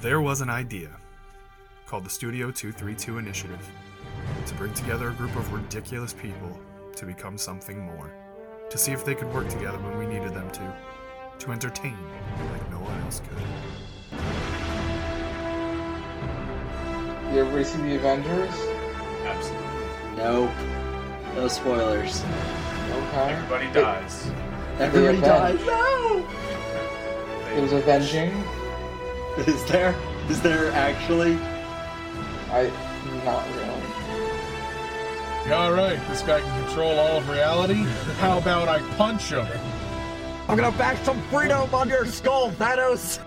There was an idea called the Studio 232 Initiative to bring together a group of ridiculous people to become something more, to see if they could work together when we needed them to, to entertain like no one else could. You ever seen the Avengers? Absolutely. No. No spoilers. Okay. Everybody It- dies. Everybody avenge. dies. No! It was avenging. Is there? Is there actually? I not really. All right, this guy can control all of reality. How about I punch him? I'm gonna bash some freedom on your skull, Thanos!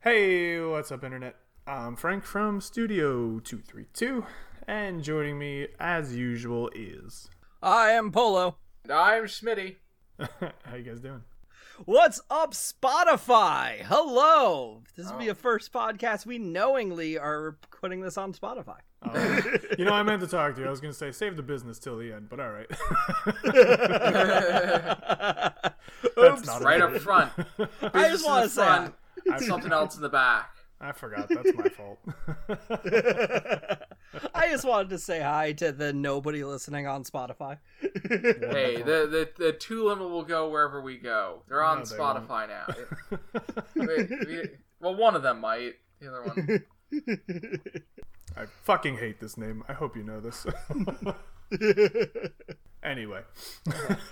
Hey, what's up, Internet? I'm Frank from Studio 232, and joining me, as usual, is. I am Polo. I'm Smitty. How you guys doing? What's up, Spotify? Hello! This will be oh. a first podcast. We knowingly are putting this on Spotify. Oh, you know, I meant to talk to you. I was going to say save the business till the end, but all right. That's not Right up front. I just want to say, something else in the back. I forgot. That's my fault. I just wanted to say hi to the nobody listening on Spotify. Hey, the, the the two limit will go wherever we go. They're on No, they Spotify now. Wait, we- well, one of them might. The other one. I fucking hate this name. I hope you know this. anyway,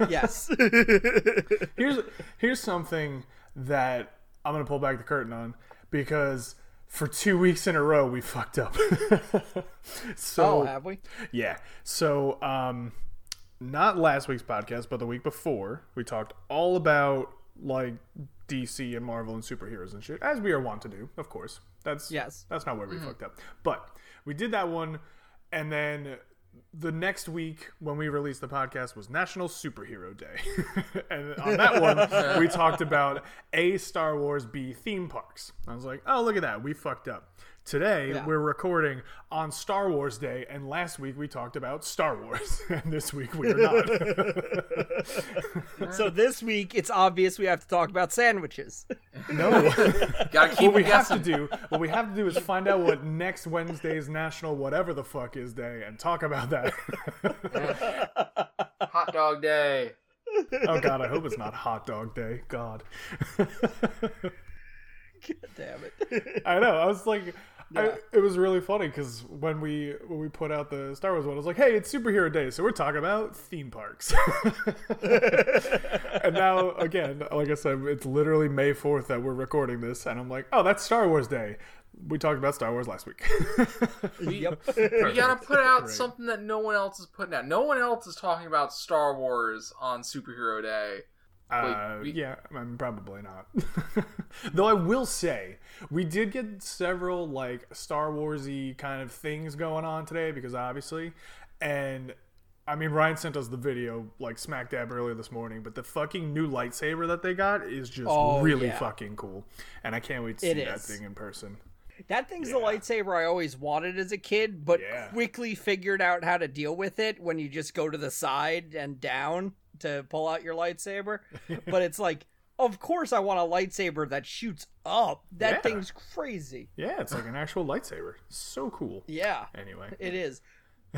yes. here's here's something that I'm gonna pull back the curtain on because for two weeks in a row we fucked up. so oh, have we? Yeah. So, um, not last week's podcast, but the week before, we talked all about like DC and Marvel and superheroes and shit, as we are wont to do, of course. That's Yes. That's not where we fucked up, but we did that one, and then the next week when we released the podcast was National Superhero Day, and on that one we talked about A Star Wars, B theme parks. I was like, oh look at that, we fucked up. Today Yeah. we're recording on Star Wars Day, and last week we talked about Star Wars, and this week we are not. So this week, it's obvious we have to talk about sandwiches. no. Gotta keep what we them have to do, what we have to do, is find out what next Wednesday's National Whatever the Fuck is Day, and talk about that. Hot dog day. oh God, I hope it's not Hot Dog Day. God. God. Damn it. I know. I was like, I, it was really funny because when we when we put out the Star Wars one, I was like, hey, it's superhero day, so we're talking about theme parks. and now again, like I said, it's literally May fourth that we're recording this, and I'm like, oh, that's Star Wars Day. We talked about Star Wars last week. yep. We gotta put out Great. something that no one else is putting out. No one else is talking about Star Wars on Superhero Day. Uh, we- yeah, I mean, probably not. Though I will say, we did get several like Star Warsy kind of things going on today because obviously, and I mean, Ryan sent us the video like smack dab earlier this morning, but the fucking new lightsaber that they got is just Oh, really yeah. fucking cool, and I can't wait to It see that thing in person. That thing's the lightsaber I always wanted as a kid, but Yeah. quickly figured out how to deal with it when you just go to the side and down to pull out your lightsaber. but it's like, of course, I want a lightsaber that shoots up. That Yeah. thing's crazy. Yeah, it's like an actual lightsaber. So cool. Yeah, Anyway, it is.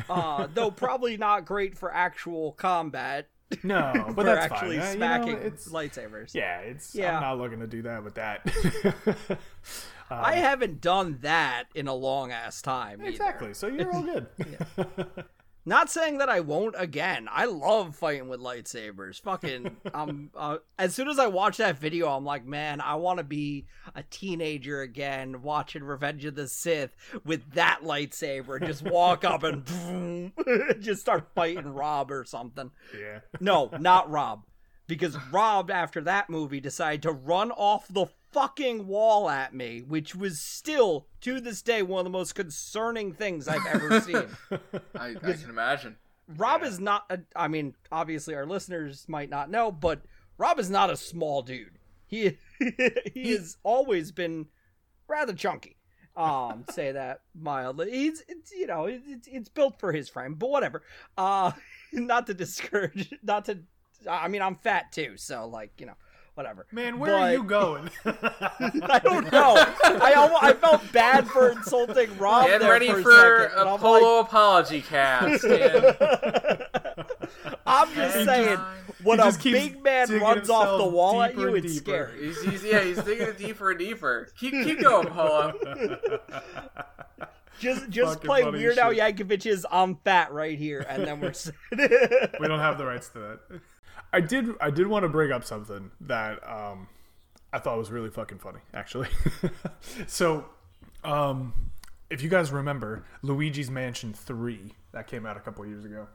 Uh, though probably not great for actual combat. no, but that's actually fine. Uh, you know, smacking it's lightsabers. yeah, it's. Yeah. I'm not looking to do that with that. I haven't done that in a long ass time. either. Exactly. So you're all good. Not saying that I won't again. I love fighting with lightsabers. Fucking, um, uh, as soon as I watch that video, I'm like, man, I want to be a teenager again, watching Revenge of the Sith with that lightsaber. Just walk up and boom, just start fighting Rob or something. yeah. No, not Rob, because Rob after that movie decided to run off the fucking wall at me, which was still to this day one of the most concerning things I've ever seen. I, I can imagine. Rob is not. A, I mean, obviously, our listeners might not know, but Rob is not a small dude. He he has always been rather chunky. Um, say that mildly. He's it's you know it's it's built for his frame, but whatever. Uh, not to discourage, not to. I mean, I'm fat too, so like you know, whatever. Man, where But- are you going? I don't know. I almost, I felt bad for insulting Rob. Get there ready for, for, a, second, and a I'm polo apology cast. and- I'm just He saying, when a big man runs off the wall at you, it's deeper. scary. he's, he's yeah, he's digging it deeper and deeper. Keep keep going, Polo. Just just Fucking play funny as Weird Al shit. Yankovic's "I'm Fat" right here, and then we're. we don't have the rights to that. I did. I did want to bring up something that um, I thought was really fucking funny, actually. so, um, if you guys remember, Luigi's Mansion Three that came out a couple years ago,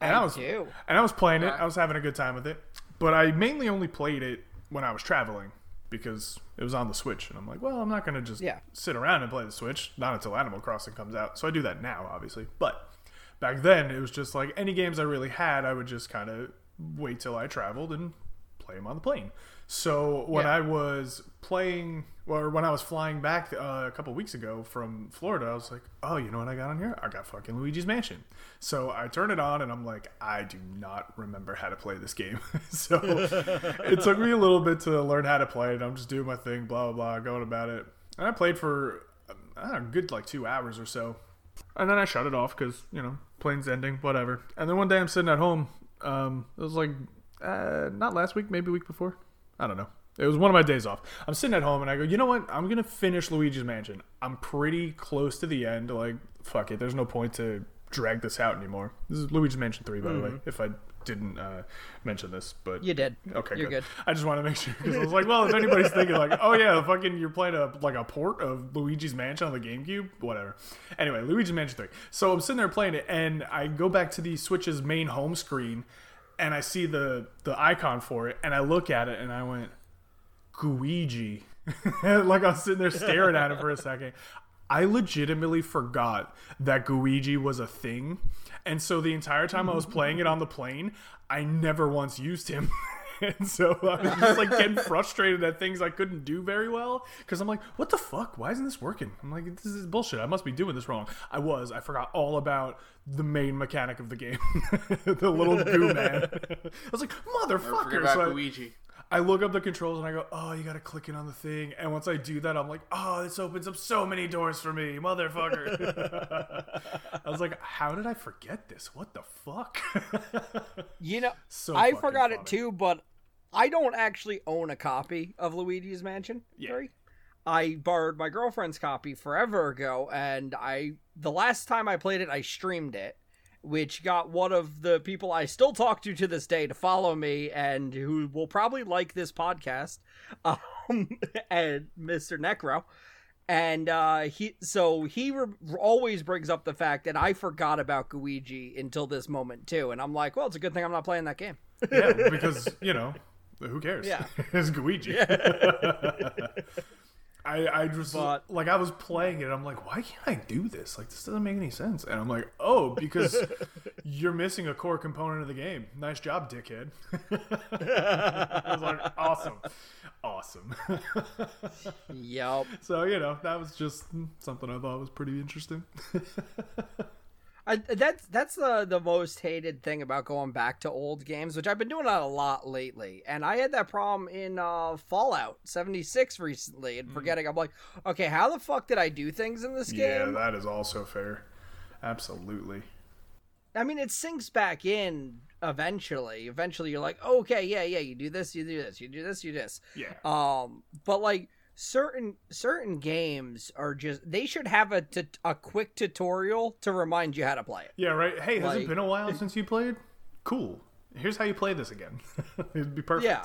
and I, I was do. and I was playing it. I was having a good time with it, but I mainly only played it when I was traveling because it was on the Switch, and I'm like, well, I'm not gonna just Yeah. sit around and play the Switch, not until Animal Crossing comes out. So I do that now, obviously, but back then it was just like any games I really had, I would just kind of wait till I traveled and play them on the plane. So when Yeah. I was playing, or when I was flying back uh, a couple weeks ago from Florida, I was like, oh, you know what I got on here? I got fucking Luigi's Mansion. So I turn it on and I'm like, I do not remember how to play this game. so it took me a little bit to learn how to play it. I'm just doing my thing, blah, blah, blah, going about it. And I played for I don't know, a good like two hours or so. And then I shut it off because, you know, plane's ending, whatever. And then one day I'm sitting at home. Um, it was like, uh, not last week, maybe week before. I don't know. It was one of my days off. I'm sitting at home and I go, you know what? I'm going to finish Luigi's Mansion. I'm pretty close to the end. Like, fuck it. There's no point to drag this out anymore. This is Luigi's Mansion 3, by the way, if I didn't uh, mention this. But You did. Okay, You're good. I just want to make sure because I was like, well, if anybody's thinking like, oh yeah, fucking, you're playing a like a port of Luigi's Mansion on the GameCube, whatever. Anyway, Luigi's Mansion Three. So I'm sitting there playing it, and I go back to the Switch's main home screen, and I see the the icon for it, and I look at it, and I went, Gooigi. like I was sitting there staring at it for a second. I legitimately forgot that Gooigi was a thing. And so the entire time I was playing it on the plane, I never once used him. and so I was just like getting frustrated at things I couldn't do very well because I'm like, what the fuck? Why isn't this working? I'm like, this is bullshit. I must be doing this wrong. I was. I forgot all about the main mechanic of the game, the little goo man. I was like, motherfucker. forget about So I- Luigi. I look up the controls and I go, oh, you gotta click it on the thing. And once I do that, I'm like, oh, this opens up so many doors for me, motherfucker. I was like, how did I forget this? What the fuck? You know, So I forgot funny. it too, but I don't actually own a copy of Luigi's Mansion Yeah. 3. I borrowed my girlfriend's copy forever ago, and I the last time I played it, I streamed it, which got one of the people I still talk to to this day to follow me and who will probably like this podcast, um, and Mr. Necro. And uh, he, so he re- always brings up the fact that I forgot about Gooigi until this moment too, and I'm like, well, it's a good thing I'm not playing that game. yeah, because, you know, who cares? Yeah. it's Luigi. I, I just But- like I was playing it. I'm like, why can't I do this? Like this doesn't make any sense. And I'm like, oh, because you're missing a core component of the game. Nice job, dickhead. I was like, awesome, awesome. yep. so you know that was just something I thought was pretty interesting. I, that's that's the the most hated thing about going back to old games, which I've been doing that a lot lately. And I had that problem in uh, Fallout 76 recently, and forgetting. I'm like, okay, how the fuck did I do things in this game? yeah, that is also fair. Absolutely. I mean, it sinks back in eventually. Eventually, you're like, okay, yeah, yeah, you do this, you do this, you do this, you do this. Yeah. Um, but like certain certain games are just they should have a a quick tutorial to remind you how to play it. Yeah, right. Hey, has Like- it been a while since you played? Cool. Here's how you play this again. It'd be perfect. Yeah.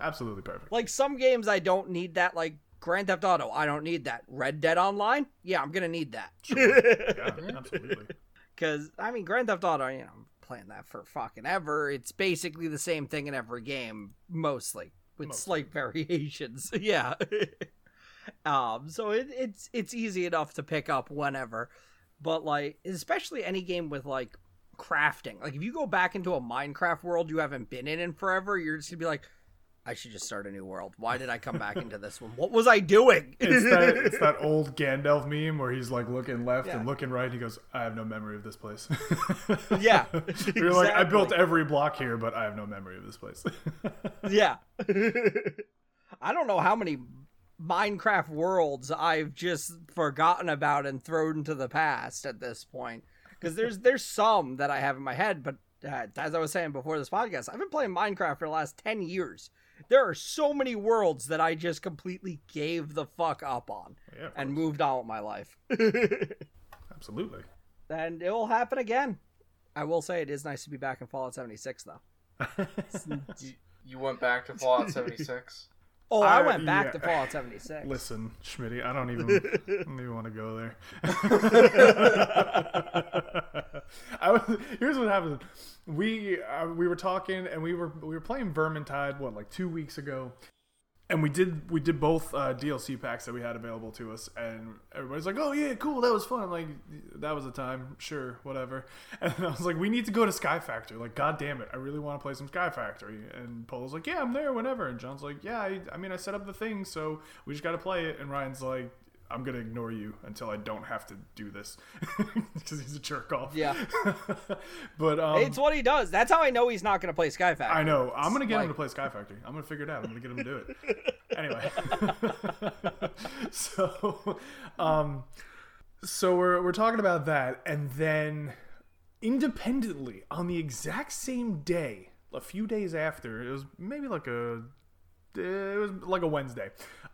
Absolutely perfect. Like some games, I don't need that. Like Grand Theft Auto, I don't need that. Red Dead Online, yeah, I'm gonna need that. Yeah, absolutely. Because I mean, Grand Theft Auto, you know, I'm playing that for fucking ever. It's basically the same thing in every game, mostly with Mostly. slight variations. yeah. um. So it, it's it's easy enough to pick up whenever, but like especially any game with like crafting. Like if you go back into a Minecraft world you haven't been in in forever, you're just gonna be like, I should just start a new world. Why did I come back into this one? What was I doing? It's that it's that old Gandalf meme where he's like looking left Yeah. and looking right. And He goes, "I have no memory of this place." Yeah, You're like, I built every block here, but I have no memory of this place. yeah. I don't know how many Minecraft worlds I've just forgotten about and thrown into the past at this point. Because there's there's some that I have in my head, but uh, as I was saying before this podcast, I've been playing Minecraft for the last ten years. There are so many worlds that I just completely gave the fuck up on yeah, and moved on with my life. absolutely. and it will happen again. I will say it is nice to be back in Fallout 76 though. You, you went back to Fallout 76. Oh, I, I- went back yeah. to Fallout 76. Listen, Schmitty, I don't even, I don't even want to go there. I was, here's what happened. We uh, we were talking and we were we were playing Vermintide what like two weeks ago, and we did we did both uh, DLC packs that we had available to us, and everybody's like, "Oh yeah, cool, that was fun." I'm like, "That was a time, sure, whatever." And I was like, "We need to go to Sky Factory." Like, God damn it, I really want to play some Sky Factory. And Polo's like, "Yeah, I'm there whenever." And John's like, "Yeah, I, I mean, I set up the thing, so we just got to play it." And Ryan's like. I'm gonna ignore you until I don't have to do this because he's a jerk off. Yeah. but um, it's what he does. That's how I know he's not going to play Sky Factory. I know. I'm gonna get Like- him to play Sky Factory. I'm gonna figure it out. I'm gonna get him to do it. anyway, so um, so we're we're talking about that, and then independently on the exact same day, a few days after, it was maybe like a it was like a Wednesday.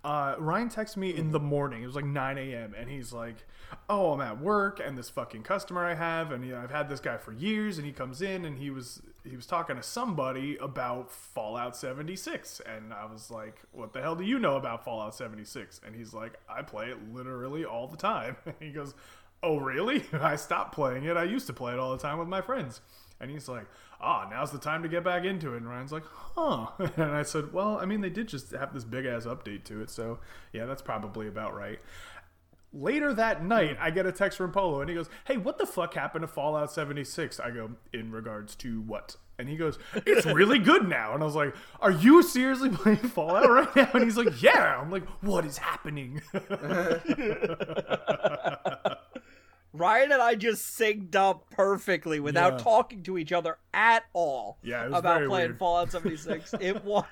Uh, Ryan texted me in the morning. It was like 9 a.m. and he's like, "Oh, I'm at work, and this fucking customer I have, and you know, I've had this guy for years, and he comes in, and he was he was talking to somebody about Fallout 76, and I was like, "What the hell do you know about Fallout 76?" And he's like, "I play it literally all the time." And he goes, "Oh, really? I stopped playing it. I used to play it all the time with my friends." And he's like, ah, now's the time to get back into it. And Ryan's like, huh. And I said, well, I mean, they did just have this big ass update to it. So, yeah, that's probably about right. Later that night, I get a text from Polo and he goes, hey, what the fuck happened to Fallout 76? I go, in regards to what? And he goes, it's really good now. And I was like, are you seriously playing Fallout right now? And he's like, yeah. I'm like, what is happening? Ryan and I just synced up perfectly without Yeah. talking to each other at all Yeah, it was about very playing weird. Fallout 76. it was,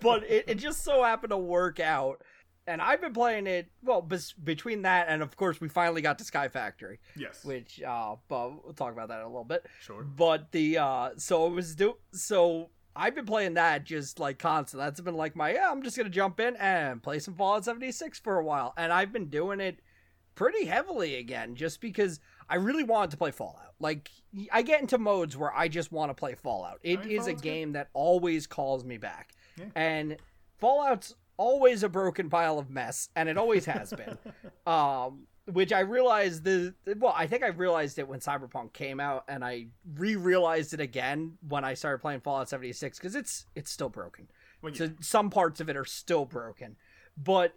but it, it just so happened to work out. And I've been playing it, well, bes- between that and, of course, we finally got to Sky Factory, yes. which, uh, but we'll talk about that in a little bit. Sure. But the, uh, so it was, do- so I've been playing that just like constant. That's been like my, yeah, I'm just going to jump in and play some Fallout 76 for a while. And I've been doing it pretty heavily again just because I really wanted to play Fallout. Like I get into modes where I just want to play Fallout. It I mean, is a Fallout's good. game that always calls me back. Yeah. And Fallout's always a broken pile of mess and it always has been. um which I realized the well, I think I realized it when Cyberpunk came out and I re-realized it again when I started playing Fallout 76 cuz it's it's still broken. Well, yeah. So some parts of it are still broken. But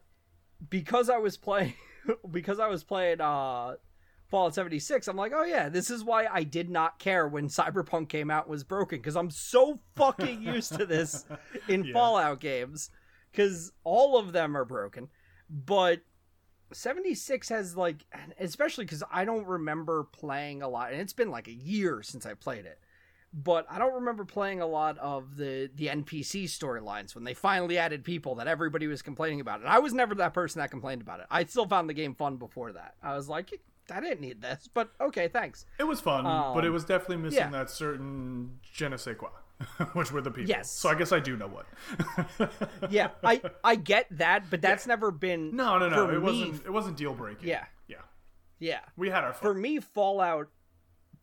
because I was playing because I was playing uh Fallout 76, I'm like, oh yeah, this is why I did not care when Cyberpunk came out was broken because I'm so fucking used to this in Yeah. Fallout games because all of them are broken. But 76 has like, especially because I don't remember playing a lot, and it's been like a year since I played it. But I don't remember playing a lot of the the NPC storylines when they finally added people that everybody was complaining about. And I was never that person that complained about it. I still found the game fun before that. I was like, I didn't need this, but okay, thanks. It was fun, but it Um, was definitely missing yeah. that certain je ne sais quoi, which were the people. Yes. So I guess I do know what. Yeah, I I get that, but that's never been no, no, no. It me- wasn't. It wasn't deal breaking. Yeah. Yeah. Yeah. We had our for me fallout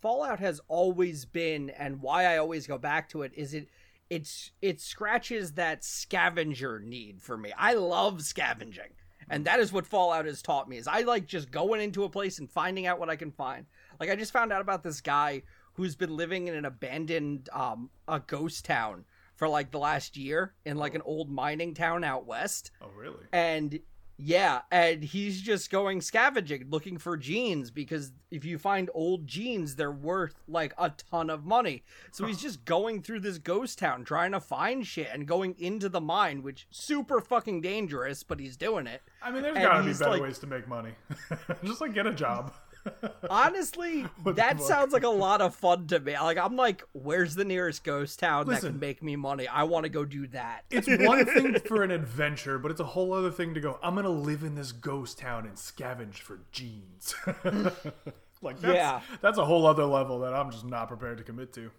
fallout has always been and why i always go back to it is it it's it scratches that scavenger need for me. I love scavenging and that is what fallout has taught me is i like just going into a place and finding out what i can find. Like i just found out about this guy who's been living in an abandoned um a ghost town for like the last year in like an old mining town out west. Oh, really? and Yeah, and he's just going scavenging, looking for jeans because if you find old jeans, they're worth like a ton of money. So he's just going through this ghost town trying to find shit and going into the mine, which super fucking dangerous, but he's doing it. I mean, there's And got to be better like- ways to make money. Just like get a job. Honestly, that sounds like a lot of fun to me. Like I'm like, where's the nearest ghost town that can make me money? I want to go do that. It's one thing for an adventure, but it's a whole other thing to go. I'm gonna live in this ghost town and scavenge for jeans. like that's, Yeah. that's a whole other level that I'm just not prepared to commit to.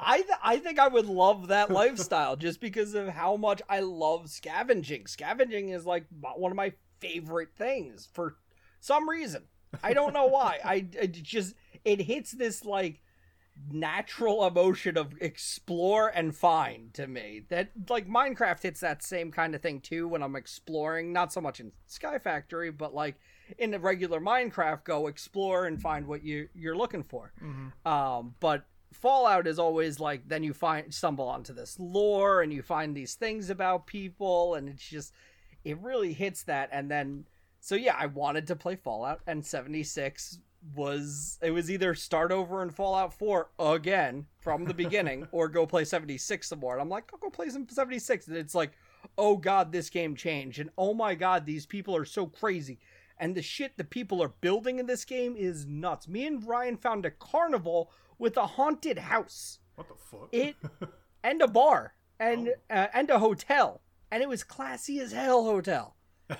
I th- I think I would love that lifestyle just because of how much I love scavenging. Scavenging is like one of my favorite things for some reason. I don't know why. I it just it hits this like natural emotion of explore and find to me. That like Minecraft hits that same kind of thing too when I'm exploring, not so much in Sky Factory, but like in the regular Minecraft go explore and find what you you're looking for. Um, but Fallout is always like then you find stumble onto this lore and you find these things about people and it's just it really hits that and then so yeah, I wanted to play Fallout and 76 was it was either start over in Fallout 4 again from the beginning or go play 76 some more. And I'm like, I'll go play some 76 and it's like, "Oh god, this game changed." And oh my god, these people are so crazy. And the shit the people are building in this game is nuts. Me and Ryan found a carnival with a haunted house what the fuck? it and a bar and uh, and a hotel and it was classy as hell hotel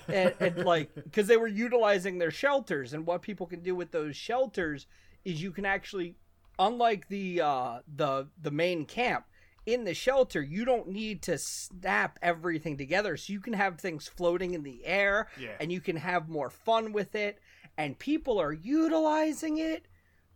and, and like because they were utilizing their shelters and what people can do with those shelters is you can actually unlike the uh the the main camp in the shelter you don't need to snap everything together so you can have things floating in the air Yeah. and you can have more fun with it and people are utilizing it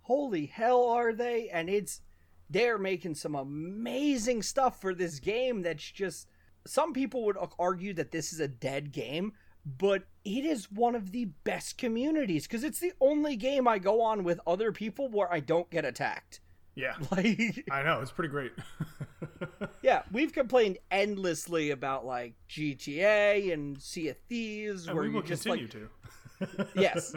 holy hell are they and it's they're making some amazing stuff for this game that's just some people would argue that this is a dead game but it is one of the best communities because it's the only game i go on with other people where i don't get attacked yeah, like I know it's pretty great. yeah we've complained endlessly about like gta and sea of thieves and where we you will just continue like to. Yes.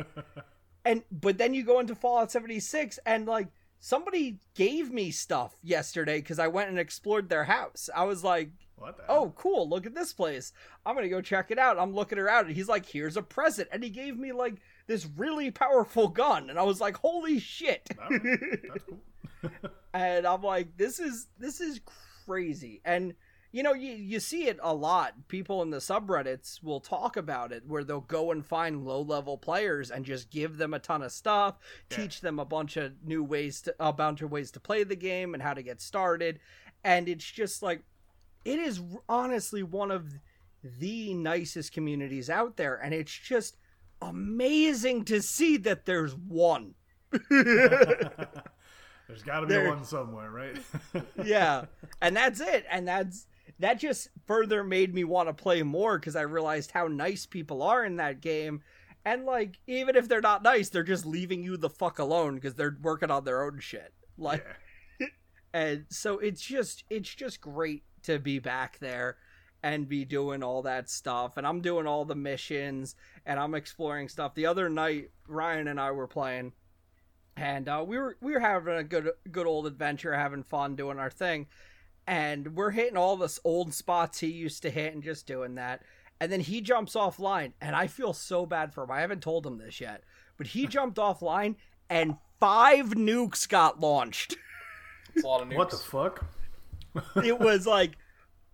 and but then you go into Fallout 76 and like somebody gave me stuff yesterday cuz I went and explored their house. I was like, What the? "Oh, cool. Look at this place. I'm going to go check it out." I'm looking around and he's like, "Here's a present." And he gave me like this really powerful gun and I was like, "Holy shit." Alright, that's cool. and I'm like, this is this is crazy. And you know, you you see it a lot. People in the subreddits will talk about it, where they'll go and find low level players and just give them a ton of stuff, Yeah. teach them a bunch of new ways to a bunch of ways to play the game and how to get started. And it's just like, it is honestly one of the nicest communities out there, and it's just amazing to see that there's one. There's got to be There- one somewhere, right? yeah and that's it and that's that just further made me want to play more because i realized how nice people are in that game and like even if they're not nice they're just leaving you the fuck alone because they're working on their own shit like Yeah. and so it's just it's just great to be back there and be doing all that stuff. And i'm doing all the missions and i'm exploring stuff. The other night ryan and i were playing and uh, we were we were having a good good old adventure having fun doing our thing. And we're hitting all this old spots he used to hit and just doing that. And then he jumps offline and i feel so bad for him. I haven't told him this yet but he jumped offline and five nukes got launched. It's a lot of nukes. what the fuck? It was like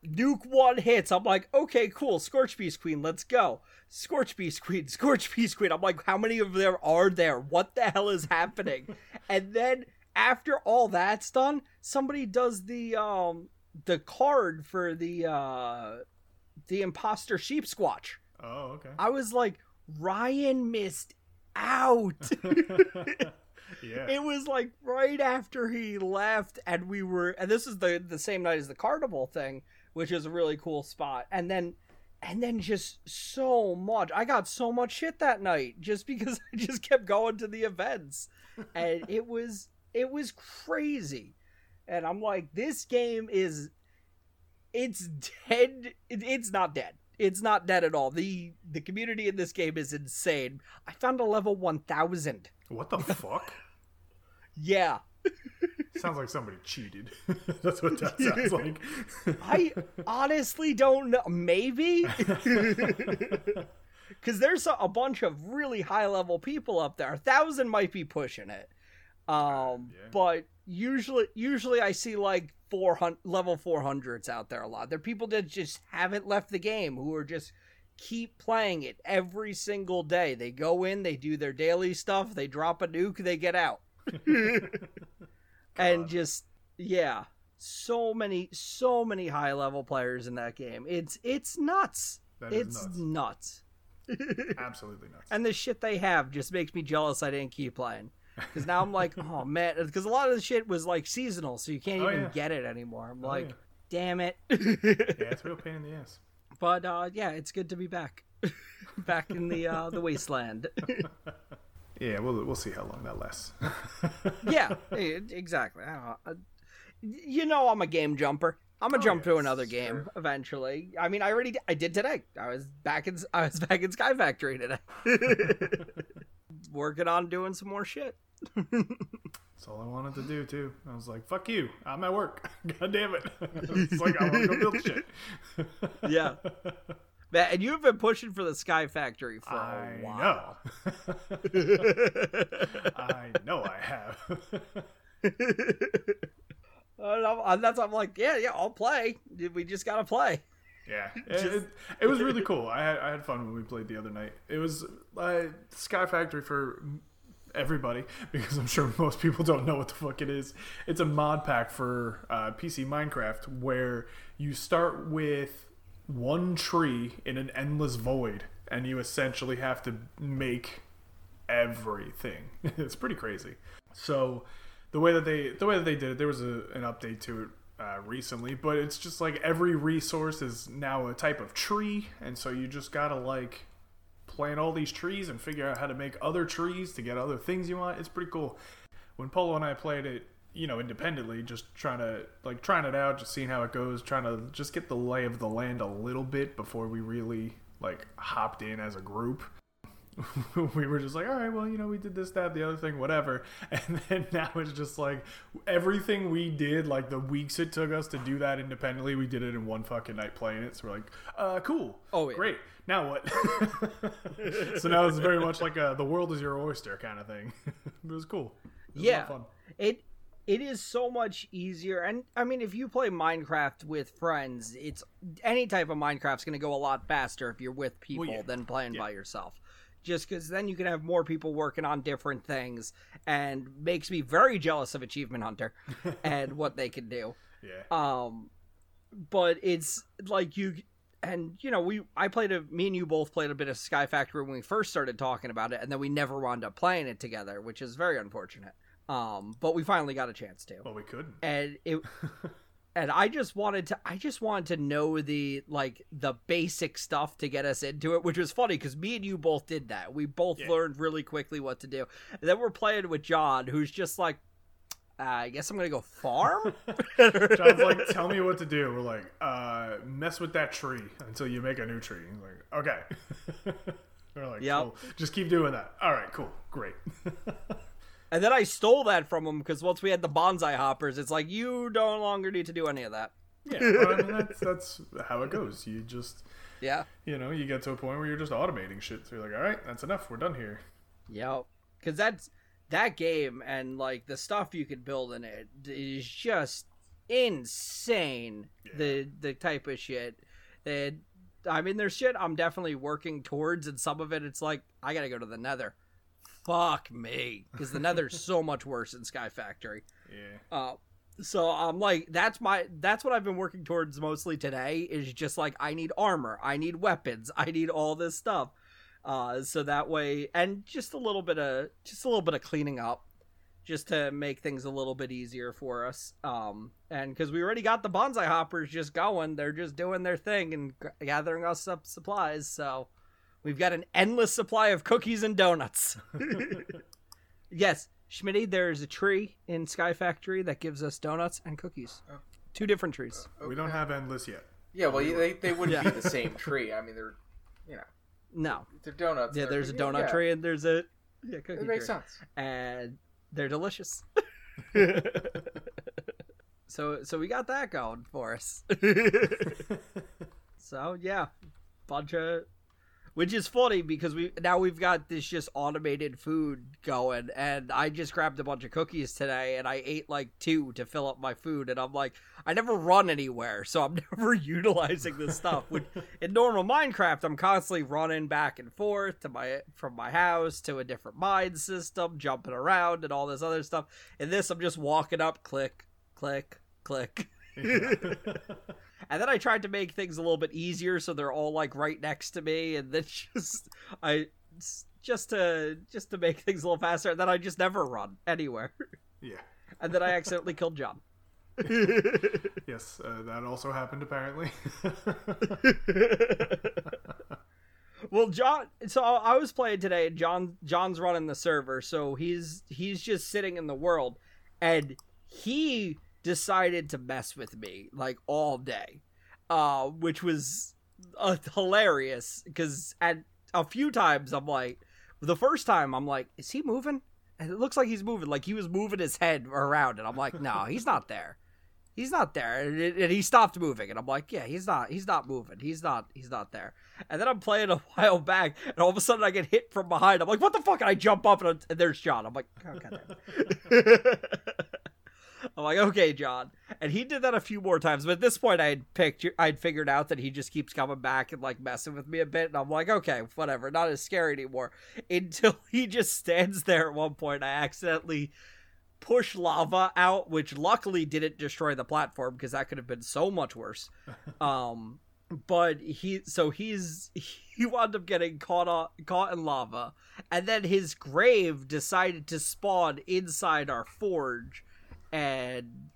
nuke one hits. I'm like, okay, cool. Scorch Beast Queen, let's go. Scorch Beast Queen, Scorch Beast Queen. I'm like, how many of there are there? What the hell is happening? and then after all that's done, somebody does the um the card for the uh the imposter sheep squatch. Oh, okay. I was like, Ryan missed out. yeah. it was like right after he left and we were and this is the the same night as the carnival thing which is a really cool spot and then and then just so much i got so much shit that night just because i just kept going to the events and it was it was crazy and i'm like this game is it's dead it- it's not dead it's not dead at all. The the community in this game is insane. I found a level 1000. What the fuck? Yeah. Sounds like somebody cheated. That's what that sounds like. I honestly don't know. Maybe because there's a, a bunch of really high level people up there. A thousand might be pushing it, um, Yeah. but usually, usually I see like four hundred level four hundreds out there a lot. There are people that just haven't left the game who are just keep playing it every single day. They go in, they do their daily stuff, they drop a nuke, they get out, and just yeah so many so many high level players in that game it's it's nuts That is it's nuts. nuts Absolutely nuts. and the shit they have just makes me jealous i didn't keep playing because now i'm like oh man because a lot of the shit was like seasonal so you can't Oh, even yeah. get it anymore i'm Oh, like yeah. damn it Yeah, it's a real pain in the ass. but uh yeah it's good to be back back in the uh the wasteland Yeah, we'll we'll see how long that lasts. yeah exactly I don't know. Uh, you know i'm a game jumper i'm gonna Oh, jump to another game eventually i mean i already i did today i was back in i was back in sky factory today working on doing some more shit That's all I wanted to do too. I was like, "Fuck you! I'm at work. God damn it!" it's like I want to go build shit. yeah Man, and you've been pushing for the sky factory for I a while know. I know. I have. And I'm, and that's I'm like, yeah, yeah, I'll play. We just gotta play. Yeah, it, it, it was really cool. I had I had fun when we played the other night. It was uh, Sky Factory for everybody because I'm sure most people don't know what the fuck it is. It's a mod pack for uh, PC Minecraft where you start with one tree in an endless void, and you essentially have to make everything. it's pretty crazy. So the way that they the way that they did it, there was a, an update to it uh, recently, but it's just like every resource is now a type of tree, and so you just gotta like plant all these trees and figure out how to make other trees to get other things you want. It's pretty cool. When Polo and I played it, you know, independently, just trying to like trying it out, just seeing how it goes, trying to just get the lay of the land a little bit before we really like hopped in as a group. we were just like, all right, well, you know, we did this, that, the other thing, whatever. And then now it's just like everything we did, like the weeks it took us to do that independently, we did it in one fucking night playing it. So we're like, uh, cool. Oh, yeah. Great. Now what? so now it's very much like a, the world is your oyster kind of thing. it was cool. It was yeah fun. it it is so much easier and i mean if you play minecraft with friends it's any type of minecraft's going to go a lot faster if you're with people yeah. than playing Yeah. by yourself just because then you can have more people working on different things and makes me very jealous of achievement hunter and what they can do Yeah. um but it's like you and you know we i played a me and you both played a bit of sky factory when we first started talking about it and then we never wound up playing it together which is very unfortunate um but we finally got a chance to well, we couldn't. and it and i just wanted to i just wanted to know the like the basic stuff to get us into it which was funny because me and you both did that we both Yeah. learned really quickly what to do and then we're playing with john who's just like uh, i guess i'm gonna go farm John's like, tell me what to do. We're like, uh, mess with that tree until you make a new tree. He's like, okay. We're like, Yep. cool. Just keep doing that. All right, cool, great. And then I stole that from him because once we had the bonsai hoppers, it's like you no longer need to do any of that. yeah, well, I mean, that's that's how it goes. You just, Yeah. you know, you get to a point where you're just automating shit. So you're like, all right, that's enough. We're done here. Yep. Because that's that game and like the stuff you could build in it is just insane. The the type of shit that I mean, there's shit I'm definitely working towards, and some of it it's like I gotta go to the Nether. Fuck me, because the Nether's so much worse than Sky Factory. Yeah. Uh, so I'm like, that's my, that's what I've been working towards mostly today is just like, I need armor, I need weapons, I need all this stuff. Uh, so that way, and just a little bit of, just a little bit of cleaning up, just to make things a little bit easier for us. Um, and because we already got the bonsai hoppers just going, they're just doing their thing and g- gathering us up supplies. So we've got an endless supply of cookies and donuts. yes, Schmitty, there's a tree in Sky Factory that gives us donuts and cookies. Oh. Two different trees. Oh, we don't have endless yet. Yeah, well, they they wouldn't Yeah. be the same tree. I mean, they're you know No. they're donuts. Yeah, and there's a donut Yeah, tree and there's a yeah, cookie tree. It makes tree. sense. and they're delicious. so so we got that going for us. so yeah, bunch of which is funny because we now we've got this just automated food going and I just grabbed a bunch of cookies today and I ate like two to fill up my food and I'm like I never run anywhere so I'm never utilizing this stuff which in normal Minecraft I'm constantly running back and forth to my from my house to a different mine system jumping around and all this other stuff. In this I'm just walking up click click click and then I tried to make things a little bit easier so they're all like right next to me and then just I just to just to make things a little faster and then I just never run anywhere yeah. and then I accidentally killed John. Yes, uh, that also happened apparently. well, John. So I was playing today, and John John's running the server, so he's he's just sitting in the world, and he decided to mess with me like all day, uh, which was uh, hilarious because at a few times I'm like, the first time I'm like, is he moving? And it looks like he's moving, like he was moving his head around, and I'm like, no, he's not there. He's not there, and, it- and he stopped moving, and I'm like, yeah, he's not, he's not moving, he's not, he's not there. And then I'm playing a while back, and all of a sudden I get hit from behind. I'm like, what the fuck? And I jump up, and, and there's John. I'm like, oh. I'm like, okay, John. And he did that a few more times, but at this point I had picked, I'd figured out that he just keeps coming back and like messing with me a bit, and I'm like, okay, whatever, not as scary anymore. Until he just stands there at one point, I accidentally push lava out, which luckily didn't destroy the platform because that could have been so much worse. Um, but he, so he's he wound up getting caught on, caught in lava, and then his grave decided to spawn inside our forge, and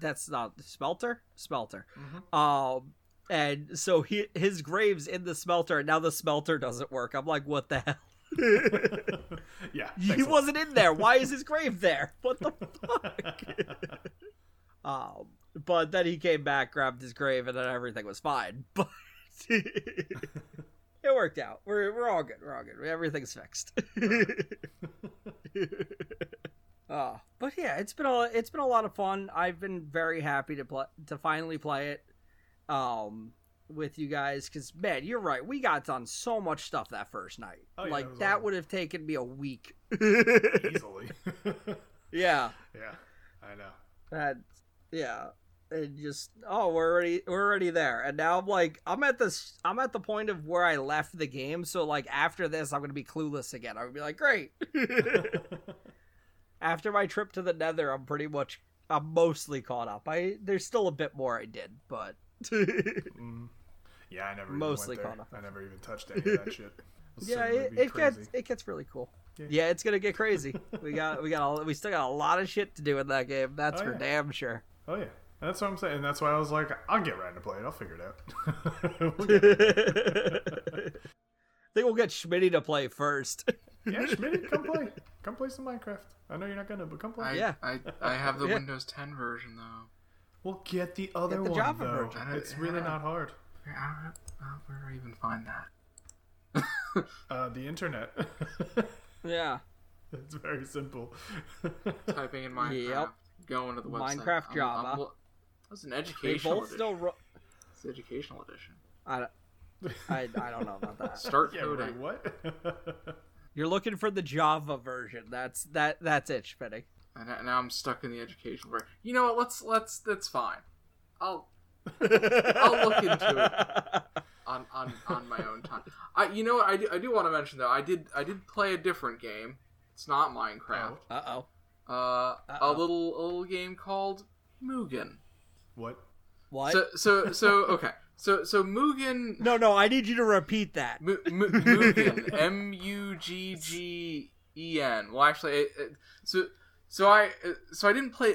that's not smelter, smelter. Um. And so he his grave's in the smelter, and now the smelter doesn't work. I'm like, what the hell? yeah. He thanks a lot. wasn't in there. Why is his grave there? What the fuck? um, but then he came back, grabbed his grave, and then everything was fine. But it worked out. We're we're all good. We're all good. Everything's fixed. Oh, but yeah, it's been a it's been a lot of fun. I've been very happy to play to finally play it. Um. With you guys, because man, you're right. We got done so much stuff that first night. Oh, yeah, like that would have taken me a week. Easily. Yeah, yeah, I know. that yeah, and just oh, we're already we're already there, and now I'm like I'm at this I'm at the point of where I left the game, so like after this I'm gonna be clueless again. I'm gonna be like, great. after my trip to the Nether, I'm pretty much I'm mostly caught up. I there's still a bit more I did, but Mm. Yeah, I never Mostly even caught up. I never even touched any of that shit. It'll yeah, it, it gets it gets really cool. Yeah. Yeah. it's gonna get crazy. we got we got a, we still got a lot of shit to do in that game. That's Oh, for yeah. damn sure. Oh yeah, that's what I'm saying. That's why I was like, I'll get Ryan to play it. I'll figure it out. I think we'll get Schmitty to play first. yeah, Schmidt, come play. Come play some Minecraft. I know you're not gonna, but come play. I, Yeah. I, I have the Yeah. Windows 10 version though. We'll get the other the one Java though. version. It's really not hard. Where, I don't, where do I even find that? Uh, the internet. yeah. it's very simple. Typing in Minecraft, Yep. going to the website. Minecraft I'm- I'm Java. lo- That's an educational. They educational both edition. still. Ru- It's the educational edition. I, don't- I I don't know about that. Start yeah, coding. wait, what? You're looking for the Java version. That's that. That's it, Schmitty. And now- now I'm stuck in the educational version. You know what? Let's let's. That's fine. I'll I'll look into it on, on, on my own time. I you know what I do, I do want to mention though I did I did play a different game. It's not Minecraft. Uh oh. Uh, a Uh-oh. little a little game called Mugen. what? What? So so so okay. So so Mugen no, no. I need you to repeat that. Mu- Mu- Mugen M U G G E N. Well, actually, it, it, so so I so I didn't play.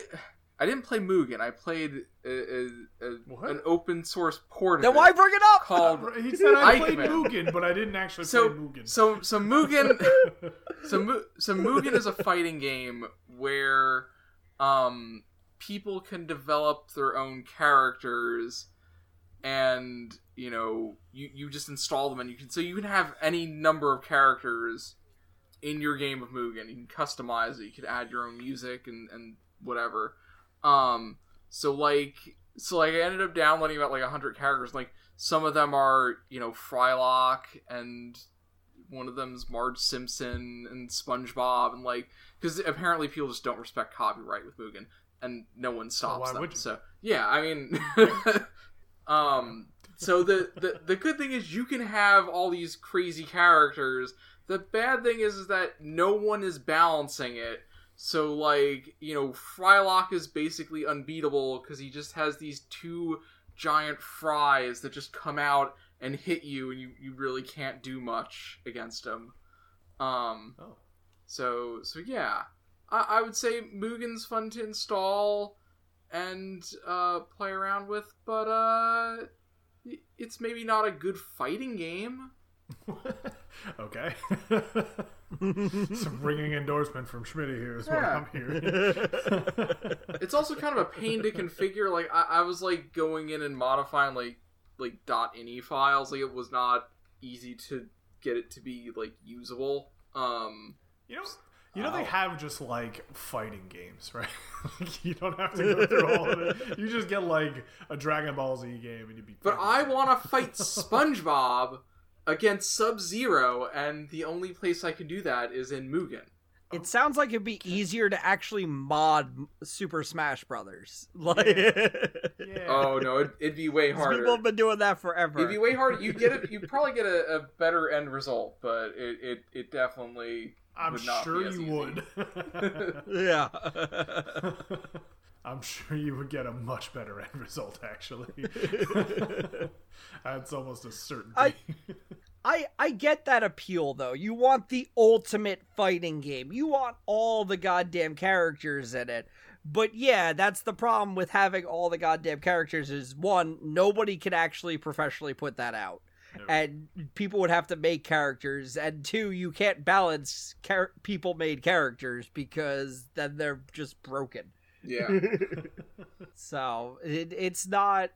I didn't play Mugen. I played a, a, a, an open source port of Then it why bring it up? called He said I played Ikemen. Mugen, but I didn't actually so play Mugen. so so Mugen so so Mugen is a fighting game where um people can develop their own characters and you know you you just install them and you can so you can have any number of characters in your game of Mugen. You can customize it. You can add your own music and and whatever. Um, so like so like I ended up downloading about like hundred characters. Like some of them are you know Frylock and one of them's Marge Simpson and SpongeBob and like because apparently people just don't respect copyright with Mugen and no one stops them. So yeah, I mean, um, so the, the the good thing is you can have all these crazy characters. The bad thing is, is that no one is balancing it. So like you know, Frylock is basically unbeatable because he just has these two giant fries that just come out and hit you, and you, you really can't do much against him. Um, Oh. so so yeah, I, I would say Mugen's fun to install and uh, play around with, but uh, it's maybe not a good fighting game. okay. Some ringing endorsement from Schmitty here is what I'm hearing. It's also kind of a pain to configure. Like I, I was like going in and modifying like like .ini files. Like it was not easy to get it to be like usable. Um, You know, you know they have just like fighting games, right? Like, you don't have to go through all of it. You just get like a Dragon Ball Z game and you beat. But I want to fight SpongeBob against Sub Zero, and the only place I can do that is in Mugen. It sounds like it'd be easier to actually mod Super Smash Brothers. Like, Yeah. Oh no, it, it'd be way harder. people have been doing that forever. It'd be way harder. You get it. You probably get a, a better end result, but it it, it definitely. I'm would not sure be as you easy. would. yeah. I'm sure you would get a much better end result, actually. That's almost a certainty. I- I I get that appeal though. You want the ultimate fighting game. You want all the goddamn characters in it. But yeah, that's the problem with having all the goddamn characters is one, nobody can actually professionally put that out. No. And people would have to make characters and two, you can't balance char- people made characters because then they're just broken. Yeah. So it, it's not.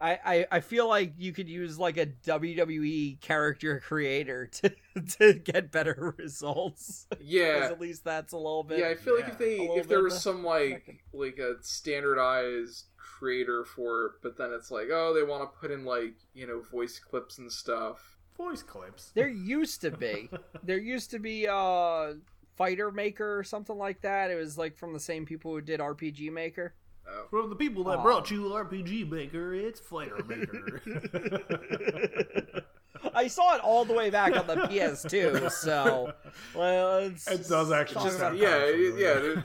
I, I, I feel like you could use like a WWE character creator to to get better results. Yeah. at least that's a little bit. Yeah, I feel like if they if there was some like like a standardized creator for it, but then it's like, oh, they want to put in like you know voice clips and stuff. Voice clips. There used to be. There used to be uh Fighter Maker or something like that. It was like from the same people who did RPG Maker. Oh. From the people that Aw. brought you RPG Maker, it's Fighter Maker. I saw it all the way back on the PS2, so well, it's, It does actually talk Just- about- yeah, yeah.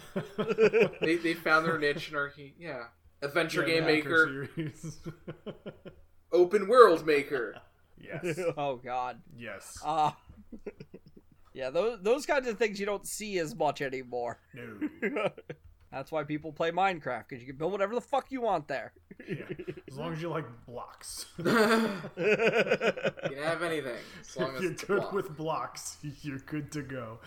They they found their niche in RPG. Yeah, adventure Yeah, game maker, open world maker. yes. oh god. Yes. Uh Yeah, those those kinds of things you don't see as much anymore. No. That's why people play Minecraft because you can build whatever the fuck you want there. Yeah. As long as you like blocks. You can have anything as long if as you're it's good block. with blocks, you're good to go.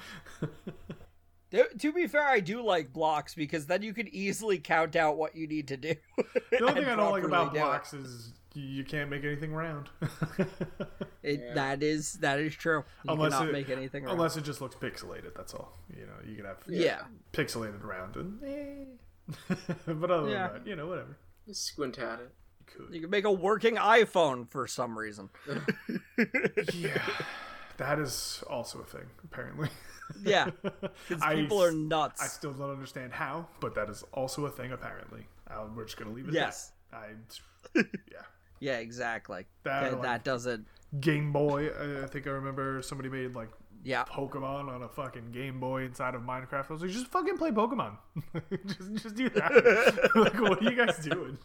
To, to be fair, I do like blocks because then you can easily count out what you need to do. The only thing I don't like about do blocks is you you can't make anything round. It, Yeah. That is that is true. You Unless cannot it- make anything wrong. Unless it just looks pixelated, that's all. You know, you can have yeah. pixelated round and eh. but other Yeah. than that, you know, whatever. Just squint at it. You could. You can make a working iPhone for some reason. yeah. That is also a thing, apparently. Yeah, because people are nuts. I still don't understand how, but that is also a thing, apparently. Uh, we're just gonna leave it. Yes. I, yeah. yeah, exactly. That, that, like- that doesn't. Game Boy. I, I think I remember somebody made like Yeah, Pokemon on a fucking Game Boy inside of Minecraft. I was like, just fucking play Pokemon. just, just do that. like, what are you guys doing?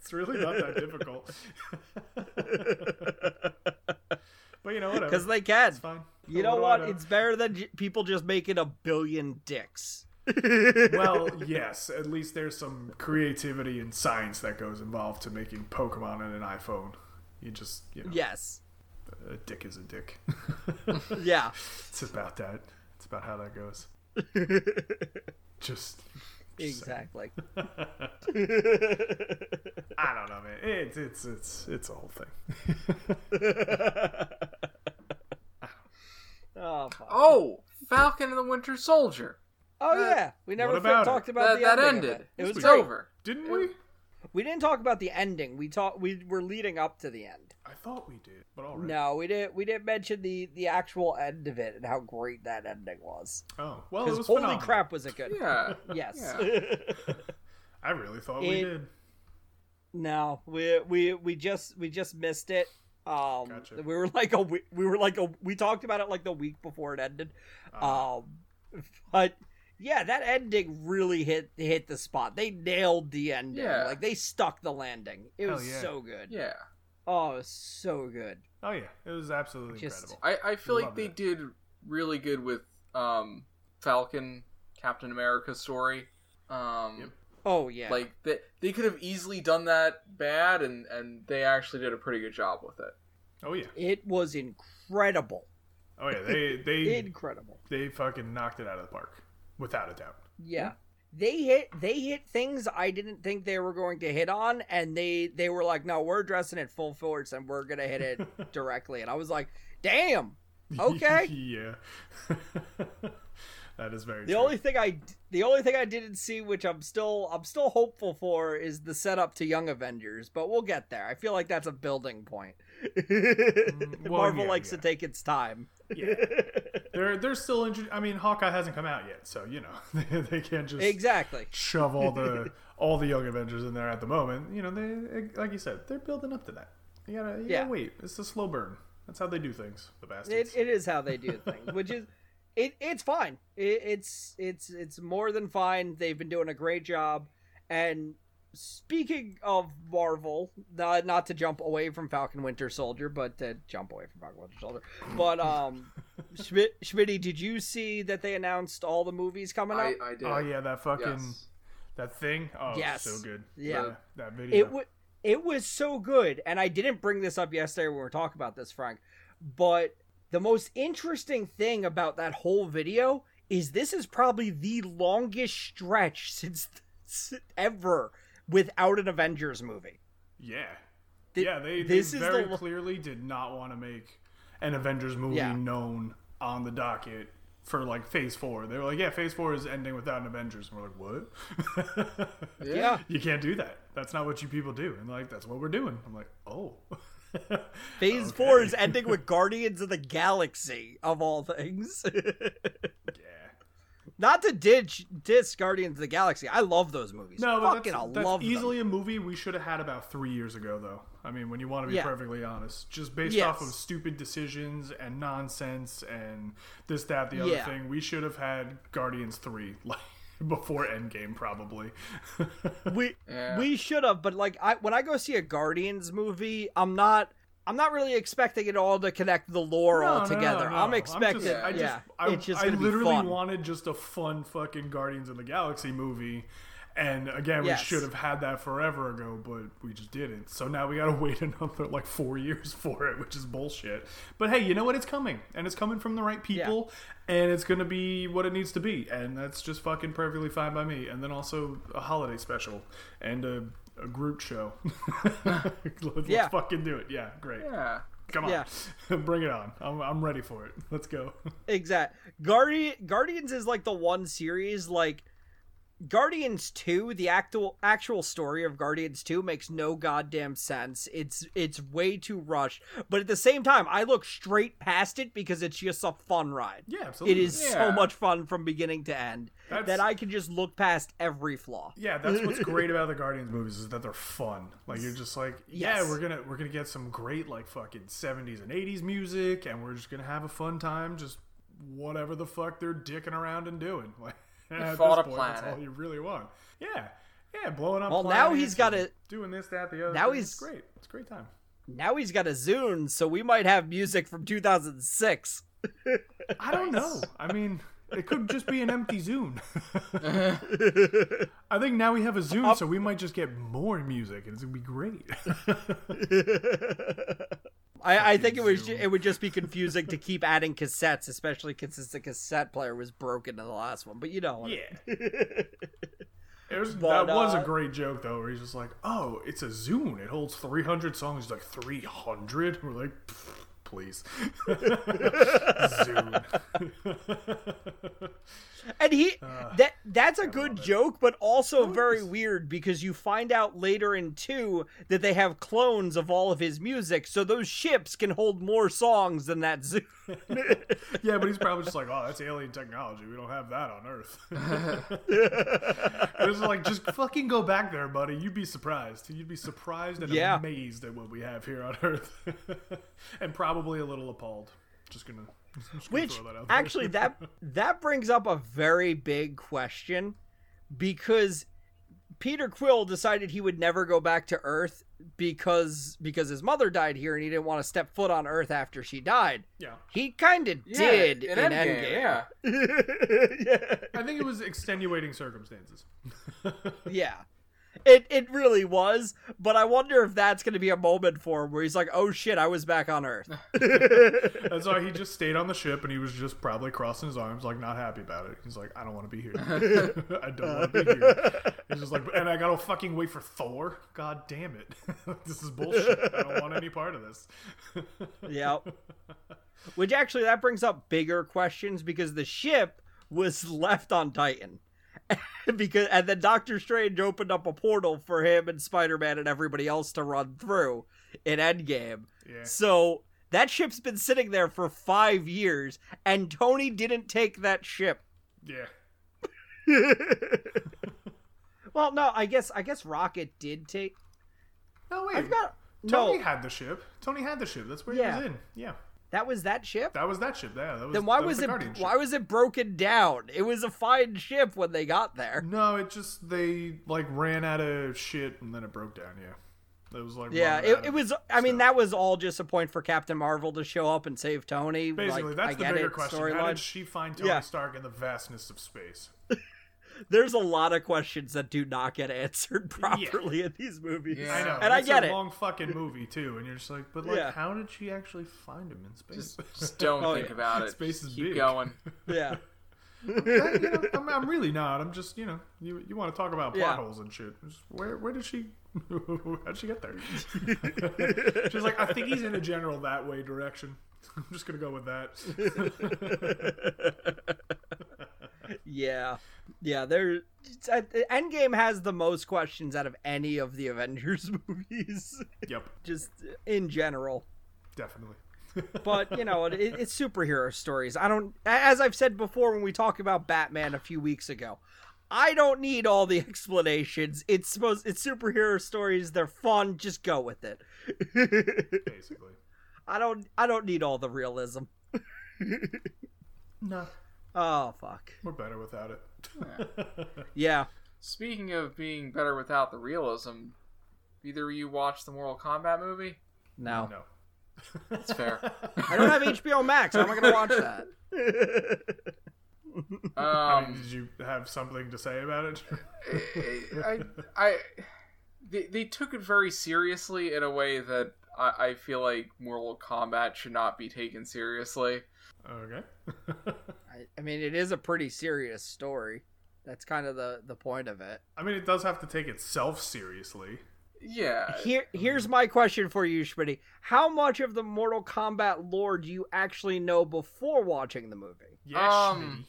it's really not that difficult. but you know, whatever. because they can. it's fine. You know what? know? It's better than j- people just making a billion dicks. well, yes. At least there's some creativity and science that goes involved to making Pokemon on an iPhone. You just, you know, Yes. a dick is a dick. Yeah. it's about that. It's about how that goes. just Just exactly. I don't know, man. It's it's it's it's a whole thing. Oh. Oh, Falcon and the Winter Soldier. oh yeah, we never about talked about That, the that ending ended. It, it was great. over. Didn't we? We didn't talk about the ending. We talked. We were leading up to the end. I thought we did, but all right. No, we didn't. We didn't mention the the actual end of it and how great that ending was. Oh well, it Because was holy phenomenal. crap, was it good? Yeah. Yes. Yeah. I really thought we did. no, we we we just we just missed it. Um, Gotcha. we were like a we, we were like a we talked about it like the week before it ended. Uh, Um, but yeah, that ending really hit hit the spot. They nailed the ending. Yeah. Like they stuck the landing. It was yeah. so good. Yeah. Oh, it was so good. oh yeah, it was absolutely Just- incredible. I, I feel like they it. did really good with um, Falcon, Captain America story. Um, Yep. Oh yeah. Like they, they could have easily done that bad, and, and they actually did a pretty good job with it. Oh yeah, it was incredible. oh yeah. They they Incredible. they fucking knocked it out of the park, without a doubt. Yeah. They hit they hit things I didn't think they were going to hit on and they they were like, "No, we're addressing it full force and we're going to hit it directly." And I was like, "Damn." Okay. yeah. that is very. The true. only thing I the only thing I didn't see which I'm still I'm still hopeful for is the setup to Young Avengers, but we'll get there. I feel like that's a building point. Mm, well, Marvel yeah, likes yeah. to take its time. Yeah. they're they're still. I mean, Hawkeye hasn't come out yet, so you know they, they can't just exactly. shove all the all the young Avengers in there at the moment. You know, they like you said, they're building up to that. You gotta, you Yeah. gotta wait. It's a slow burn. That's how they do things. The bastards. It, it is how they do things, which is it. It's fine. It, it's it's it's more than fine. They've been doing a great job. And speaking of Marvel, uh, not to jump away from Falcon Winter Soldier, but to jump away from Falcon Winter Soldier. But um, Schmidt, Schmitty, did you see that they announced all the movies coming I, up? I did. oh yeah, that fucking Yes. that thing. Oh, Yes. so good. Yeah. that, that video. It was it was so good, and I didn't bring this up yesterday when we were talking about this, Frank. But the most interesting thing about that whole video is this is probably the longest stretch since ever without an Avengers movie. yeah, Th- yeah. They, this they is very the- clearly did not want to make an Avengers movie Yeah. known on the docket for like Phase Four. They were like, yeah, Phase Four is ending without an Avengers, and we're like, what? Yeah, you can't do that. That's not what you people do. And like, that's what we're doing. I'm like, oh. Phase Okay. Four is ending with Guardians of the Galaxy of all things. yeah. Not to ditch diss Guardians of the Galaxy. I love those movies. No, but fucking, that's, I that's love them. easily a movie we should have had about three years ago, though. I mean, when you want to be Yeah. perfectly honest, just based Yes. off of stupid decisions and nonsense and this, that, the other Yeah. thing, we should have had Guardians three like before Endgame, probably. we Yeah. we should have but like i when i go see a guardians movie i'm not i'm not really expecting it all to connect the lore No, all no, together no, i'm no. expecting just, I just, yeah I, it's just I literally be fun. wanted just a fun fucking Guardians of the Galaxy movie. And again, we should have had that forever ago, but we just didn't. So now we gotta wait another like four years for it, which is bullshit. But hey, you know what? It's coming, and it's coming from the right people, and it's gonna be what it needs to be, and that's just fucking perfectly fine by me. And then also a holiday special and a, a Groot show. let's, Yeah. let's fucking do it. Yeah, great. Yeah. Come on, Yeah. bring it on. I'm, I'm ready for it. Let's go. exact guardian guardians is like the one series like Guardians 2, the actual actual story of Guardians 2 makes no goddamn sense. It's it's way too rushed, but at the same time, I look straight past it because it's just a fun ride. Yeah, It absolutely. is Yeah. so much fun from beginning to end That's- that I can just look past every flaw. Yeah, that's what's great about the Guardians movies is that they're fun. Like you're just like, yeah, Yes. we're gonna we're gonna get some great like fucking seventies and eighties music, and we're just gonna have a fun time, just whatever the fuck they're dicking around and doing. Like at fought this a point, that's all you really want. Yeah, yeah, blowing up. Well, now he's got and a- doing this, that, the other. now thing. he's- it's great. It's a great time. Now he's got a Zune, so we might have music from 2006. I don't know. I mean. It could just be an empty Zune. I think now we have a Zune, so we might just get more music, and it's gonna be great. I, I think it was it would just be confusing to keep adding cassettes, especially since the cassette player was broken in the last one. But you know, yeah. There's, But, that was a uh, great joke though, where he's just like, "Oh, it's a Zune. It holds 300 songs." He's like, "300?" We're like, "Pfft, "Please, Zune." And he uh, that that's a good love it. joke, but also very weird because you find out later in two that they have clones of all of his music, so those ships can hold more songs than that zoo. yeah, but he's probably just like, "Oh, that's alien technology. We don't have that on Earth." it's like, just fucking go back there, buddy. You'd be surprised. You'd be surprised and Yeah. amazed at what we have here on Earth, and probably a little appalled. Just gonna, just gonna Which throw that out there. actually that that brings up a very big question because Peter Quill decided he would never go back to Earth because because his mother died here and he didn't want to step foot on Earth after she died. yeah. He kind of Yeah, did in, in Endgame. yeah. yeah. I think it was extenuating circumstances. Yeah. It it really was, but I wonder if that's going to be a moment for him where he's like, "Oh shit, I was back on Earth." That's why he just stayed on the ship and he was just probably crossing his arms, like not happy about it. He's like, I don't want to be here. I don't want to be here. He's just like, and I gotta fucking wait for Thor. God damn it, this is bullshit. I don't want any part of this. yep. Which actually that brings up bigger questions because the ship was left on Titan. because and then Doctor Strange opened up a portal for him and Spider-Man and everybody else to run through in Endgame. Yeah. So that ship's been sitting there for 5 years and Tony didn't take that ship. Yeah. Well, no, I guess I guess Rocket did take No wait. I've got Tony no. had the ship. Tony had the ship. That's where Yeah. he was in. Yeah. That was that ship. That was that ship. Yeah. That was, then why was, the it? Guardian ship. Why was it broken down? It was a fine ship when they got there. No, it just they like ran out of shit and then it broke down. Yeah. It was like Yeah, it, it was. I mean, that was all just a point for Captain Marvel to show up and save Tony. Basically, like, that's I the bigger it, question. How storyline. did she find Tony Yeah. Stark in the vastness of space? There's a lot of questions that do not get answered properly in these movies. Yeah. I know, and I it's get a it. long fucking movie too, and you're just like, but like, Yeah. how did she actually find him in space? Just, just don't Oh, think yeah. about it. Space Just is keep big. going. Yeah, you know, I'm, I'm really not. I'm just, you know, you you want to talk about plot Yeah. holes and shit. Just where where did she? How'd she get there? She's like, I think he's in a general that way direction. I'm just gonna go with that. yeah, yeah. There, it's- uh, Endgame has the most questions out of any of the Avengers movies, yep, just in general. definitely. but you know it, it's superhero stories. I don't as i've said before when we talked about batman a few weeks ago i don't need all the explanations. It's supposed it's superhero stories. They're fun. Just go with it. Basically, i don't i don't need all the realism. No, oh fuck we're better without it. yeah Speaking of being better without the realism, either of you watched the Mortal Kombat movie? no, no. That's fair. i don't have hbo max how am i gonna watch that I mean, Um, did you have something to say about it? I, I, they, they took it very seriously in a way that I, I feel like Mortal Kombat should not be taken seriously. okay. I, I mean it is a pretty serious story that's kind of the the point of it I mean, it does have to take itself seriously. Yeah. Here, here's my question for you, Schmitty. How much of the Mortal Kombat lore do you actually know before watching the movie? Yeah, Um,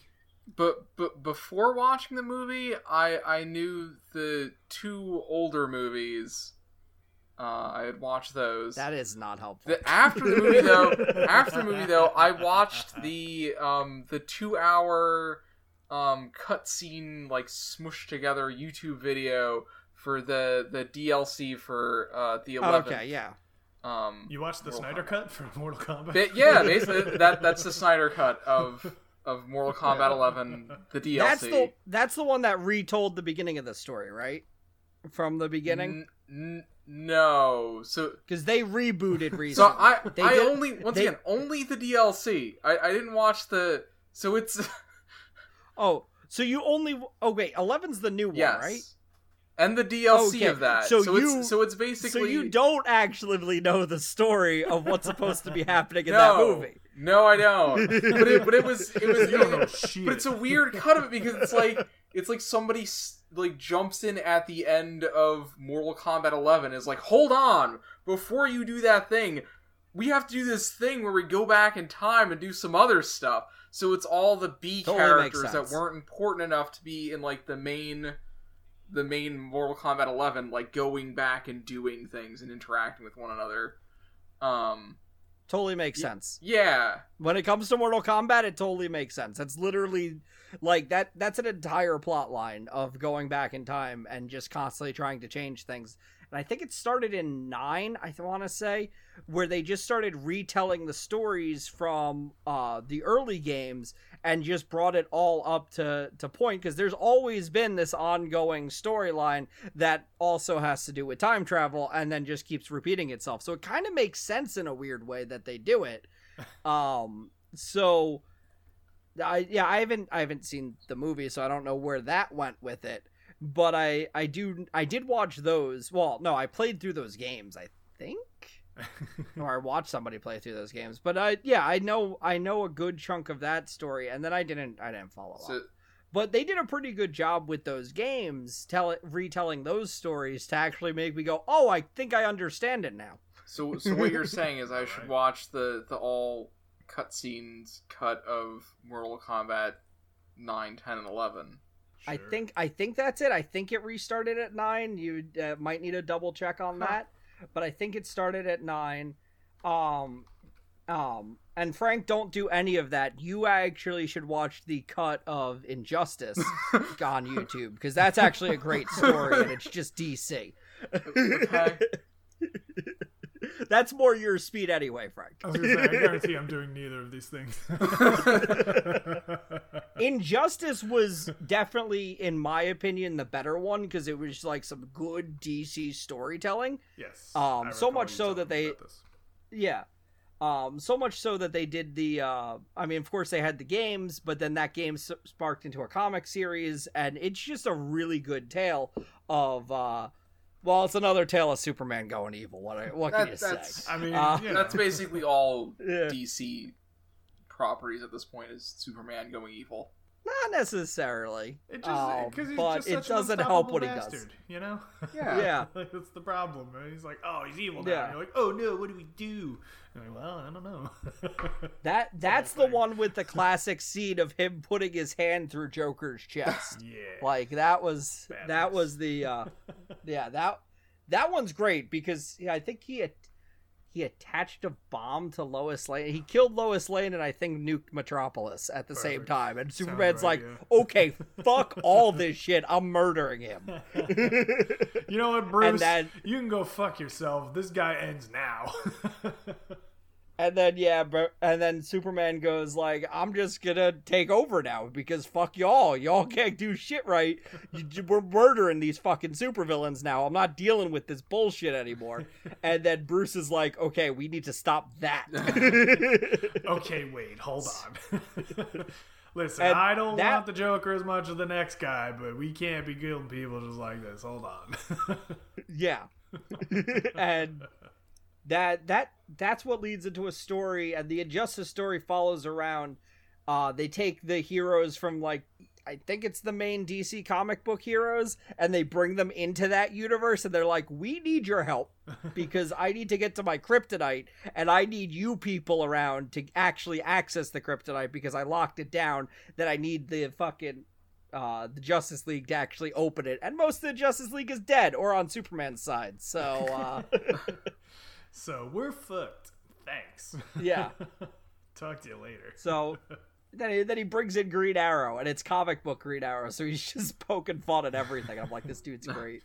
But but before watching the movie, I I knew the two older movies. Uh, I had watched those. That is not helpful. The, after the movie though, after the movie though, I watched the um the two hour um cutscene like smushed together YouTube video for the the DLC for uh the Oh, 11th. okay, yeah. Um, You watched the Mortal Snyder Kombat. cut for Mortal Kombat? ba- yeah, basically that that's the Snyder cut of of Mortal Kombat 11, the DLC. That's the that's the one that retold the beginning of the story, right? From the beginning, N- n- no, so because they rebooted reason. so. I They I did- only once they- again only the DLC. I I didn't watch the so it's oh, so you only oh wait, 11's the new one, yes, right? and the DLC Okay, of that. so So, you- it's so it's basically So you don't actually know the story of what's supposed to be happening in no, that movie. No, I don't. but it but it was it was You don't know shit. But it's a weird cut of it because it's like it's like somebody s- like jumps in at the end of Mortal Kombat 11 is like, hold on, before you do that thing, we have to do this thing where we go back in time and do some other stuff. So it's all the B Totally characters that weren't important enough to be in like the main the main Mortal Kombat 11 like going back and doing things and interacting with one another. Um Totally makes Ye- sense. yeah. When it comes to Mortal Kombat, it totally makes sense. That's literally like that that's an entire plot line of going back in time and just constantly trying to change things. And I think it started in 9, I want to say, where they just started retelling the stories from uh the early games and just brought it all up to to point because there's always been this ongoing storyline that also has to do with time travel and then just keeps repeating itself. So it kind of makes sense in a weird way that they do it. Um so I yeah, I haven't I haven't seen the movie so I don't know where that went with it. But I I do I did watch those. Well, no, I played through those games, I think. or I watched somebody play through those games. But I yeah, I know I know a good chunk of that story and then I didn't I didn't follow So up. But they did a pretty good job with those games, tell retelling those stories to actually make me go, "Oh, I think I understand it now." So, so what you're saying is I should watch the the all cutscenes cut of Mortal Kombat 9, 10, and 11. I think I think that's it. I think it restarted at nine. You uh, might need a double check on Huh. that, but I think it started at nine. Um, um, and Frank, don't do any of that. You actually should watch the cut of Injustice on YouTube because that's actually a great story, and it's just DC. Okay. that's more your speed anyway, Frank. I was gonna say, I guarantee I'm doing neither of these things. Injustice was definitely, in my opinion, the better one because it was like some good DC storytelling. yes. Um, so much so that they- Yeah. Um, so much so that they did the. Uh, I mean, of course, they had the games, but then that game sparked into a comic series, and it's just a really good tale of. Uh, well, it's another tale of Superman going evil. What what can you that's- say? I mean, Uh, you. That's basically all Yeah. DC properties at this point is Superman going evil. Not necessarily. It just Um, because he's but it such an doesn't help unstoppable what he bastard, does. You know? Yeah. Yeah. like, that's the problem. man. He's like, oh, he's evil now. Yeah. And you're like, oh no, what do we do? And I'm like, well, I don't know. That that's the one with the classic scene of him putting his hand through Joker's chest. yeah. like that was Badass. that was the uh yeah that that one's great because yeah, i think he had he attached a bomb to lois lane he killed lois lane and i think nuked metropolis at the same time and superman's right, like yeah. okay fuck all this shit i'm murdering him You know what, Bruce? then- you can go fuck yourself. This guy ends now. And then yeah bro and then superman goes like i'm just gonna take over now because fuck y'all y'all can't do shit right You- we're murdering these fucking supervillains now i'm not dealing with this bullshit anymore and then bruce is like okay we need to stop that okay, wait, hold on. Listen, And I don't that- want the Joker as much as the next guy, but we can't be killing people just like this. Hold on. yeah and that that that's what leads into a story and the injustice story follows around uh they take the heroes from like I think it's the main DC comic book heroes, and they bring them into that universe, and they're like, "We need your help because I need to get to my kryptonite, and I need you people around to actually access the kryptonite because I locked it down. That I need the fucking uh, the Justice League to actually open it, and most of the Justice League is dead or on Superman's side. So uh, so we're fucked. Thanks. yeah, Talk to you later. so then he, then he brings in Green Arrow, and it's comic book Green Arrow, so he's just poking fun at everything. I'm like, this dude's great.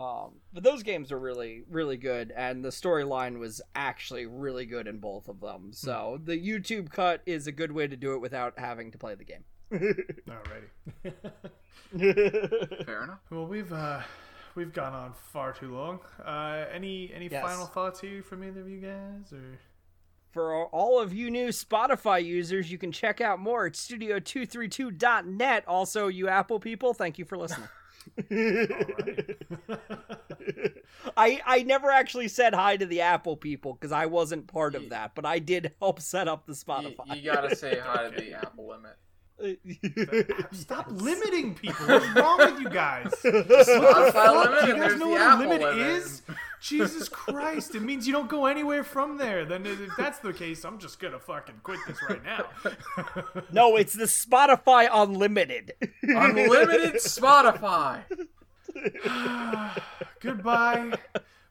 um, but those games are really really good, and the storyline was actually really good in both of them. So the YouTube cut is a good way to do it without having to play the game. Alrighty. Fair enough. well, we've uh, we've gone on far too long. Uh, any any Yes. final thoughts here from either of you guys, or For all of you new Spotify users, you can check out more at studio232.net. Also, you Apple people, thank you for listening. I I never actually said hi to the Apple people because I wasn't part of that, but I did help set up the You, Spotify. you gotta say hi to the Apple limit. Stop limiting people. What's wrong with you guys? Spotify Fuck, limit, do you guys there's know what a limit limit. is? Jesus Christ! It means you don't go anywhere from there. Then if that's the case, I'm just gonna fucking quit this right now. no, it's the Spotify Unlimited. Unlimited Spotify. Goodbye.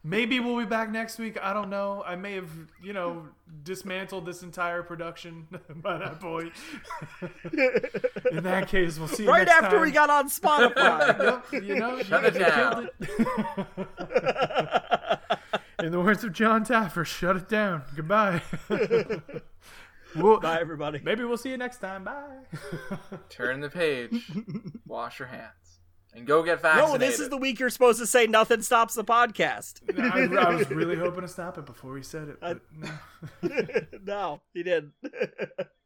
Maybe we'll be back next week. I don't know. I may have, you know, dismantled this entire production by that point. In that case, we'll see you right next after time. we got on Spotify. Yep, you know, Shut you it down. it. In the words of Jon Taffer, shut it down. Goodbye. Well, Bye, everybody. maybe we'll see you next time. Bye. Turn the page. Wash your hands. And go get vaccinated. No, this is the week you're supposed to say nothing stops the podcast. I, I was really hoping to stop it before he said it. But no. no, he didn't.